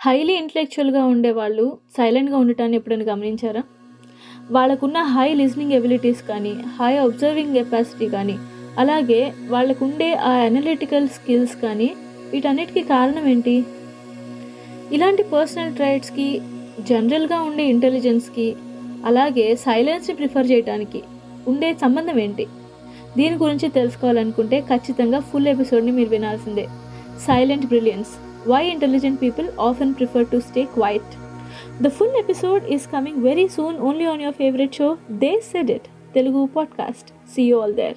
Highly ఇంటలెక్చువల్గా ఉండే వాళ్ళు సైలెంట్గా ఉండటాన్ని ఎప్పుడైనా గమనించారా? వాళ్ళకున్న హై లిజనింగ్ ఎబిలిటీస్ కానీ హై అబ్జర్వింగ్ కెపాసిటీ కానీ అలాగే వాళ్ళకుండే ఆ అనలిటికల్ స్కిల్స్ కానీ వీటన్నిటికీ కారణం ఏంటి? ఇలాంటి పర్సనల్ ట్రైట్స్కి జనరల్గా ఉండే ఇంటెలిజెన్స్కి అలాగే సైలెన్స్ని ప్రిఫర్ చేయడానికి ఉండే సంబంధం ఏంటి? దీని గురించి తెలుసుకోవాలనుకుంటే ఖచ్చితంగా ఫుల్ ఎపిసోడ్ని మీరు వినాల్సిందే. silent brilliance why intelligent people often prefer to stay quiet. The full episode is coming very soon only on your favorite show, They Said It, Telugu podcast. See you all there.